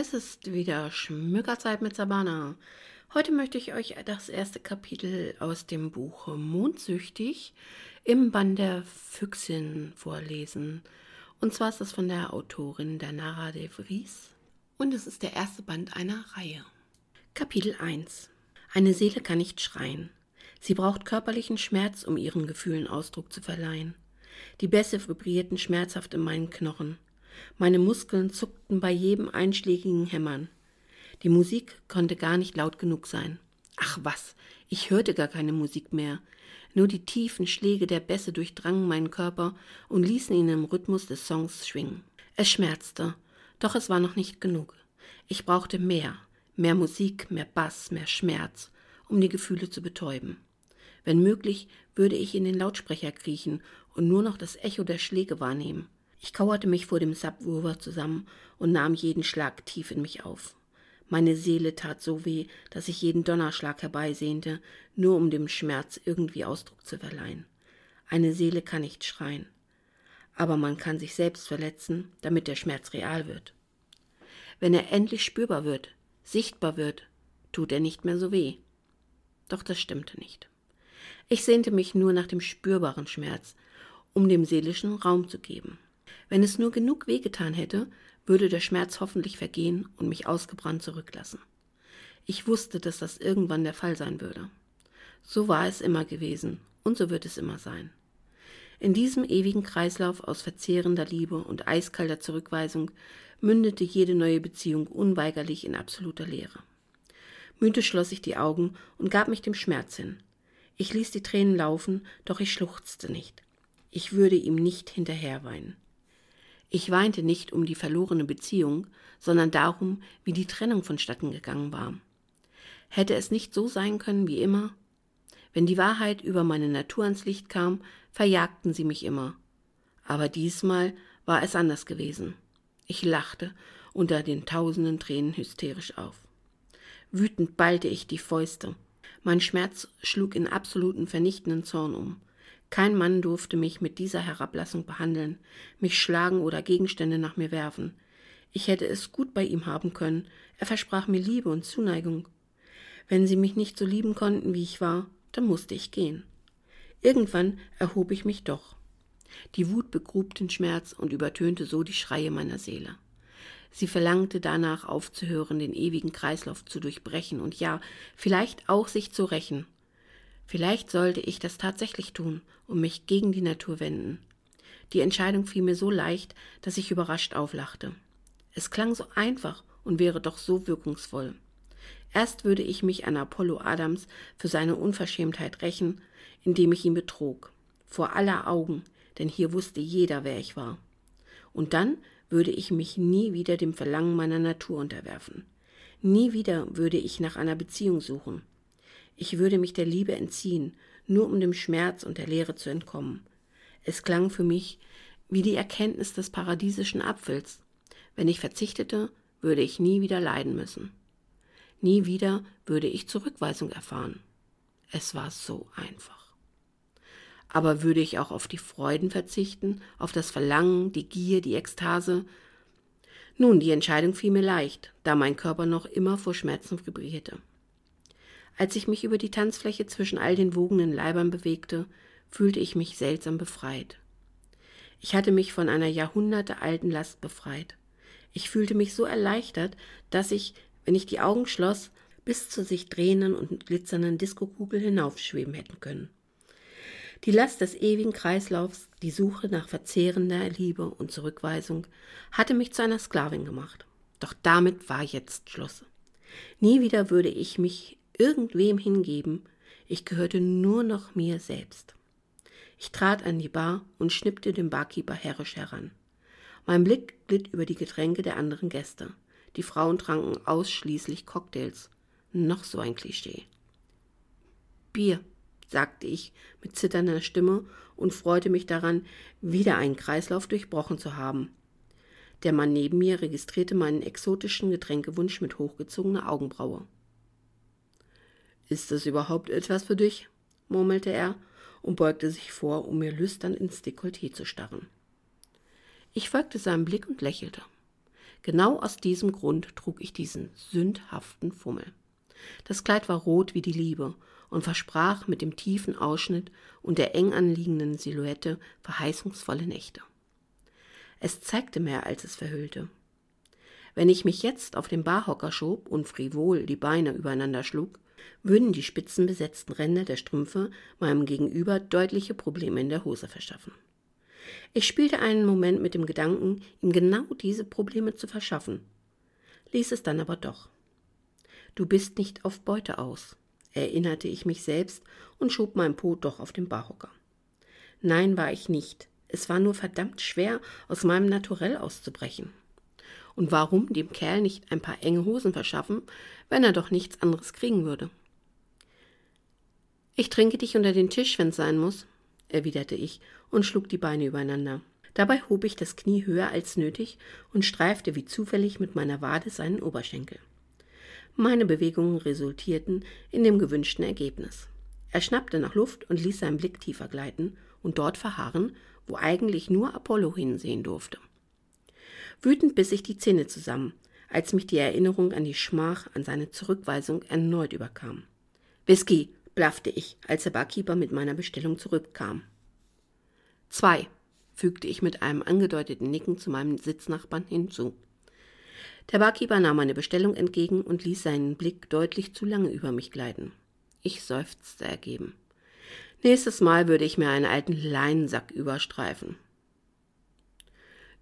Es ist wieder Schmückerzeit mit Sabana. Heute möchte ich euch das erste Kapitel aus dem Buch Mondsüchtig im Band der Füchsin vorlesen. Und zwar ist das von der Autorin Danara de Vries und es ist der erste Band einer Reihe. Kapitel 1 Eine Seele kann nicht schreien. Sie braucht körperlichen Schmerz, um ihren Gefühlen Ausdruck zu verleihen. Die Bässe vibrierten schmerzhaft in meinen Knochen. Meine Muskeln zuckten bei jedem einschlägigen Hämmern. Die Musik konnte gar nicht laut genug sein. Ach was, ich hörte gar keine Musik mehr. Nur die tiefen Schläge der Bässe durchdrangen meinen Körper und ließen ihn im Rhythmus des Songs schwingen. Es schmerzte, doch es war noch nicht genug. Ich brauchte mehr, mehr Musik, mehr Bass, mehr Schmerz, um die Gefühle zu betäuben. Wenn möglich, würde ich in den Lautsprecher kriechen und nur noch das Echo der Schläge wahrnehmen. Ich kauerte mich vor dem Subwoofer zusammen und nahm jeden Schlag tief in mich auf. Meine Seele tat so weh, dass ich jeden Donnerschlag herbeisehnte, nur um dem Schmerz irgendwie Ausdruck zu verleihen. Eine Seele kann nicht schreien. Aber man kann sich selbst verletzen, damit der Schmerz real wird. Wenn er endlich spürbar wird, sichtbar wird, tut er nicht mehr so weh. Doch das stimmte nicht. Ich sehnte mich nur nach dem spürbaren Schmerz, um dem seelischen Raum zu geben. Wenn es nur genug wehgetan hätte, würde der Schmerz hoffentlich vergehen und mich ausgebrannt zurücklassen. Ich wusste, dass das irgendwann der Fall sein würde. So war es immer gewesen und so wird es immer sein. In diesem ewigen Kreislauf aus verzehrender Liebe und eiskalter Zurückweisung mündete jede neue Beziehung unweigerlich in absoluter Leere. Müde schloss ich die Augen und gab mich dem Schmerz hin. Ich ließ die Tränen laufen, doch ich schluchzte nicht. Ich würde ihm nicht hinterherweinen. Ich weinte nicht um die verlorene Beziehung, sondern darum, wie die Trennung vonstatten gegangen war. Hätte es nicht so sein können wie immer? Wenn die Wahrheit über meine Natur ans Licht kam, verjagten sie mich immer. Aber diesmal war es anders gewesen. Ich lachte unter den tausenden Tränen hysterisch auf. Wütend ballte ich die Fäuste. Mein Schmerz schlug in absoluten vernichtenden Zorn um. Kein Mann durfte mich mit dieser Herablassung behandeln, mich schlagen oder Gegenstände nach mir werfen. Ich hätte es gut bei ihm haben können, er versprach mir Liebe und Zuneigung. Wenn sie mich nicht so lieben konnten, wie ich war, dann musste ich gehen. Irgendwann erhob ich mich doch. Die Wut begrub den Schmerz und übertönte so die Schreie meiner Seele. Sie verlangte danach aufzuhören, den ewigen Kreislauf zu durchbrechen und ja, vielleicht auch sich zu rächen. Vielleicht sollte ich das tatsächlich tun und mich gegen die Natur wenden. Die Entscheidung fiel mir so leicht, dass ich überrascht auflachte. Es klang so einfach und wäre doch so wirkungsvoll. Erst würde ich mich an Apollo Adams für seine Unverschämtheit rächen, indem ich ihn betrog. Vor aller Augen, denn hier wusste jeder, wer ich war. Und dann würde ich mich nie wieder dem Verlangen meiner Natur unterwerfen. Nie wieder würde ich nach einer Beziehung suchen. Ich würde mich der Liebe entziehen, nur um dem Schmerz und der Leere zu entkommen. Es klang für mich wie die Erkenntnis des paradiesischen Apfels. Wenn ich verzichtete, würde ich nie wieder leiden müssen. Nie wieder würde ich Zurückweisung erfahren. Es war so einfach. Aber würde ich auch auf die Freuden verzichten, auf das Verlangen, die Gier, die Ekstase? Nun, die Entscheidung fiel mir leicht, da mein Körper noch immer vor Schmerzen vibrierte. Als ich mich über die Tanzfläche zwischen all den wogenden Leibern bewegte, fühlte ich mich seltsam befreit. Ich hatte mich von einer jahrhundertealten Last befreit. Ich fühlte mich so erleichtert, dass ich, wenn ich die Augen schloss, bis zur sich drehenden und glitzernden Diskokugel hinaufschweben hätten können. Die Last des ewigen Kreislaufs, die Suche nach verzehrender Liebe und Zurückweisung, hatte mich zu einer Sklavin gemacht. Doch damit war jetzt Schluss. Nie wieder würde ich mich irgendwem hingeben, ich gehörte nur noch mir selbst. Ich trat an die Bar und schnippte den Barkeeper herrisch heran. Mein Blick glitt über die Getränke der anderen Gäste. Die Frauen tranken ausschließlich Cocktails. Noch so ein Klischee. Bier, sagte ich mit zitternder Stimme und freute mich daran, wieder einen Kreislauf durchbrochen zu haben. Der Mann neben mir registrierte meinen exotischen Getränkewunsch mit hochgezogener Augenbraue. Ist das überhaupt etwas für dich? murmelte er und beugte sich vor, um mir lüstern ins Dekolleté zu starren. Ich folgte seinem Blick und lächelte. Genau aus diesem Grund trug ich diesen sündhaften Fummel. Das Kleid war rot wie die Liebe und versprach mit dem tiefen Ausschnitt und der eng anliegenden Silhouette verheißungsvolle Nächte. Es zeigte mehr, als es verhüllte. Wenn ich mich jetzt auf den Barhocker schob und frivol die Beine übereinander schlug, würden die spitzenbesetzten Ränder der Strümpfe meinem Gegenüber deutliche Probleme in der Hose verschaffen. Ich spielte einen Moment mit dem Gedanken, ihm genau diese Probleme zu verschaffen, ließ es dann aber doch. Du bist nicht auf Beute aus, erinnerte ich mich selbst und schob mein Po doch auf den Barhocker. Nein, war ich nicht. Es war nur verdammt schwer, aus meinem Naturell auszubrechen. Und warum dem Kerl nicht ein paar enge Hosen verschaffen, wenn er doch nichts anderes kriegen würde? Ich trinke dich unter den Tisch, wenn's sein muss, erwiderte ich und schlug die Beine übereinander. Dabei hob ich das Knie höher als nötig und streifte wie zufällig mit meiner Wade seinen Oberschenkel. Meine Bewegungen resultierten in dem gewünschten Ergebnis. Er schnappte nach Luft und ließ seinen Blick tiefer gleiten und dort verharren, wo eigentlich nur Apollo hinsehen durfte. Wütend biss ich die Zähne zusammen, als mich die Erinnerung an die Schmach, an seine Zurückweisung erneut überkam. Whisky, blaffte ich, als der Barkeeper mit meiner Bestellung zurückkam. Zwei, fügte ich mit einem angedeuteten Nicken zu meinem Sitznachbarn hinzu. Der Barkeeper nahm meine Bestellung entgegen und ließ seinen Blick deutlich zu lange über mich gleiten. Ich seufzte ergeben. Nächstes Mal würde ich mir einen alten Leinensack überstreifen.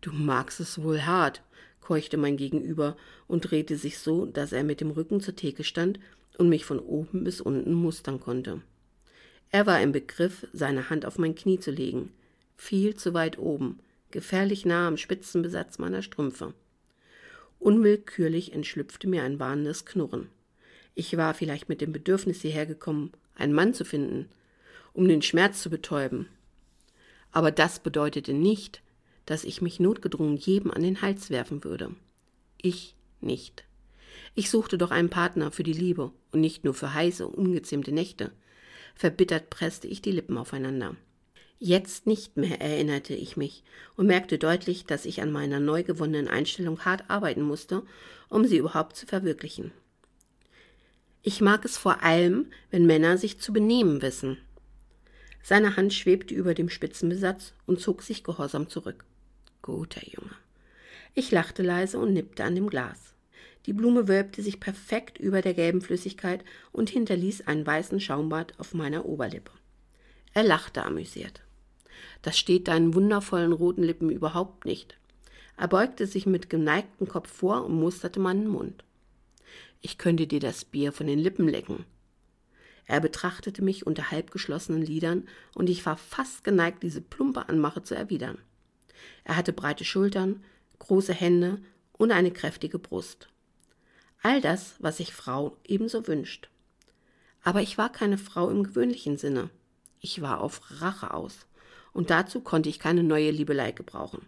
Du magst es wohl hart, keuchte mein Gegenüber und drehte sich so, dass er mit dem Rücken zur Theke stand und mich von oben bis unten mustern konnte. Er war im Begriff, seine Hand auf mein Knie zu legen, viel zu weit oben, gefährlich nah am Spitzenbesatz meiner Strümpfe. Unwillkürlich entschlüpfte mir ein warnendes Knurren. Ich war vielleicht mit dem Bedürfnis hierher gekommen, einen Mann zu finden, um den Schmerz zu betäuben. Aber das bedeutete nicht, dass ich mich notgedrungen jedem an den Hals werfen würde. Ich nicht. Ich suchte doch einen Partner für die Liebe und nicht nur für heiße, ungezähmte Nächte. Verbittert presste ich die Lippen aufeinander. Jetzt nicht mehr, erinnerte ich mich und merkte deutlich, dass ich an meiner neu gewonnenen Einstellung hart arbeiten musste, um sie überhaupt zu verwirklichen. Ich mag es vor allem, wenn Männer sich zu benehmen wissen. Seine Hand schwebte über dem Spitzenbesatz und zog sich gehorsam zurück. Guter Junge. Ich lachte leise und nippte an dem Glas. Die Blume wölbte sich perfekt über der gelben Flüssigkeit und hinterließ einen weißen Schaumbad auf meiner Oberlippe. Er lachte amüsiert. Das steht deinen wundervollen roten Lippen überhaupt nicht. Er beugte sich mit geneigtem Kopf vor und musterte meinen Mund. Ich könnte dir das Bier von den Lippen lecken. Er betrachtete mich unter halb geschlossenen Lidern, und ich war fast geneigt, diese plumpe Anmache zu erwidern. Er hatte breite Schultern, große Hände und eine kräftige Brust. All das, was sich Frau ebenso wünscht. Aber ich war keine Frau im gewöhnlichen Sinne. Ich war auf Rache aus, und dazu konnte ich keine neue Liebelei gebrauchen.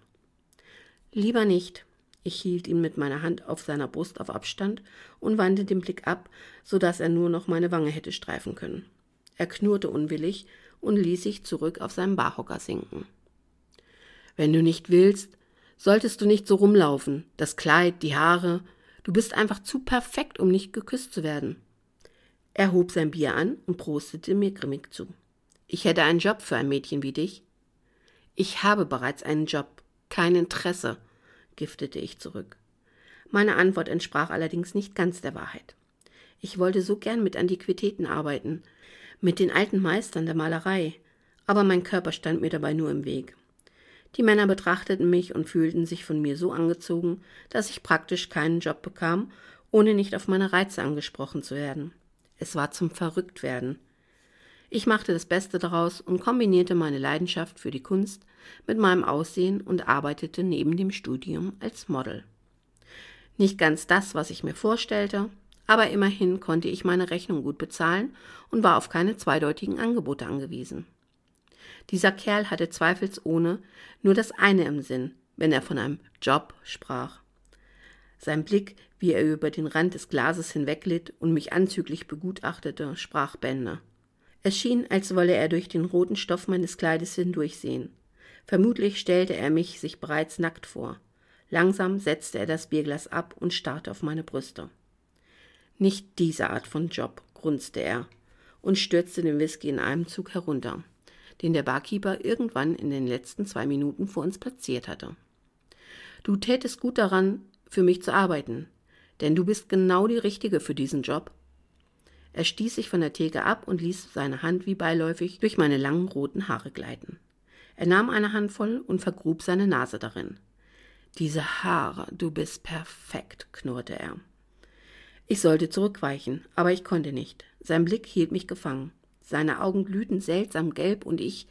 Lieber nicht. Ich hielt ihn mit meiner Hand auf seiner Brust auf Abstand und wandte den Blick ab, so dass er nur noch meine Wange hätte streifen können. Er knurrte unwillig und ließ sich zurück auf seinen Barhocker sinken. Wenn du nicht willst, solltest du nicht so rumlaufen. Das Kleid, die Haare, Du bist einfach zu perfekt, um nicht geküsst zu werden. Er hob sein Bier an und prostete mir grimmig zu. Ich hätte einen Job für ein Mädchen wie dich. Ich habe bereits einen Job, kein Interesse, giftete ich zurück. Meine Antwort entsprach allerdings nicht ganz der Wahrheit. Ich wollte so gern mit Antiquitäten arbeiten, mit den alten Meistern der Malerei, aber mein Körper stand mir dabei nur im Weg. Die Männer betrachteten mich und fühlten sich von mir so angezogen, dass ich praktisch keinen Job bekam, ohne nicht auf meine Reize angesprochen zu werden. Es war zum Verrücktwerden. Ich machte das Beste daraus und kombinierte meine Leidenschaft für die Kunst mit meinem Aussehen und arbeitete neben dem Studium als Model. Nicht ganz das, was ich mir vorstellte, aber immerhin konnte ich meine Rechnung gut bezahlen und war auf keine zweideutigen Angebote angewiesen. Dieser Kerl hatte zweifelsohne nur das eine im Sinn, wenn er von einem Job sprach. Sein Blick, wie er über den Rand des Glases hinweglitt und mich anzüglich begutachtete, sprach Bände. Es schien, als wolle er durch den roten Stoff meines Kleides hindurchsehen. Vermutlich stellte er mich sich bereits nackt vor. Langsam setzte er das Bierglas ab und starrte auf meine Brüste. Nicht diese Art von Job, grunzte er und stürzte den Whisky in einem Zug herunter, den der Barkeeper irgendwann in den letzten zwei Minuten vor uns platziert hatte. Du tätest gut daran, für mich zu arbeiten, denn du bist genau die Richtige für diesen Job. Er stieß sich von der Theke ab und ließ seine Hand wie beiläufig durch meine langen roten Haare gleiten. Er nahm eine Handvoll und vergrub seine Nase darin. Diese Haare, du bist perfekt, knurrte er. Ich sollte zurückweichen, aber ich konnte nicht. Sein Blick hielt mich gefangen. Seine Augen glühten seltsam gelb und ich.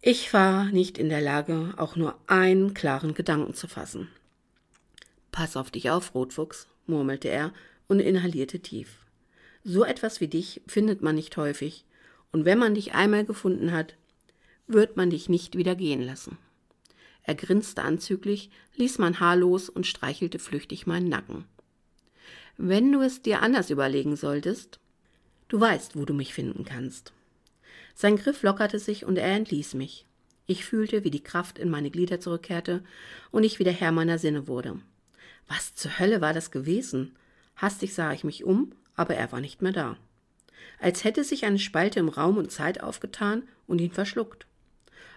Ich war nicht in der Lage, auch nur einen klaren Gedanken zu fassen. Pass auf dich auf, Rotfuchs, murmelte er und inhalierte tief. So etwas wie dich findet man nicht häufig, und wenn man dich einmal gefunden hat, wird man dich nicht wieder gehen lassen. Er grinste anzüglich, ließ mein Haar los und streichelte flüchtig meinen Nacken. Wenn du es dir anders überlegen solltest, du weißt, wo du mich finden kannst. Sein Griff lockerte sich und er entließ mich. Ich fühlte, wie die Kraft in meine Glieder zurückkehrte und ich wieder Herr meiner Sinne wurde. Was zur Hölle war das gewesen? Hastig sah ich mich um, aber er war nicht mehr da. Als hätte sich eine Spalte im Raum und Zeit aufgetan und ihn verschluckt.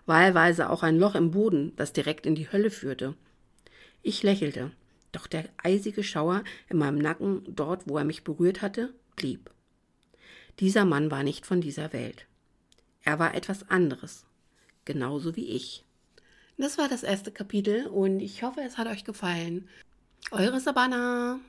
Wahlweise auch ein Loch im Boden, das direkt in die Hölle führte. Ich lächelte. Doch der eisige Schauer in meinem Nacken, dort, wo er mich berührt hatte, blieb. Dieser Mann war nicht von dieser Welt. Er war etwas anderes, genauso wie ich. Das war das erste Kapitel und ich hoffe, es hat euch gefallen. Eure Sabana.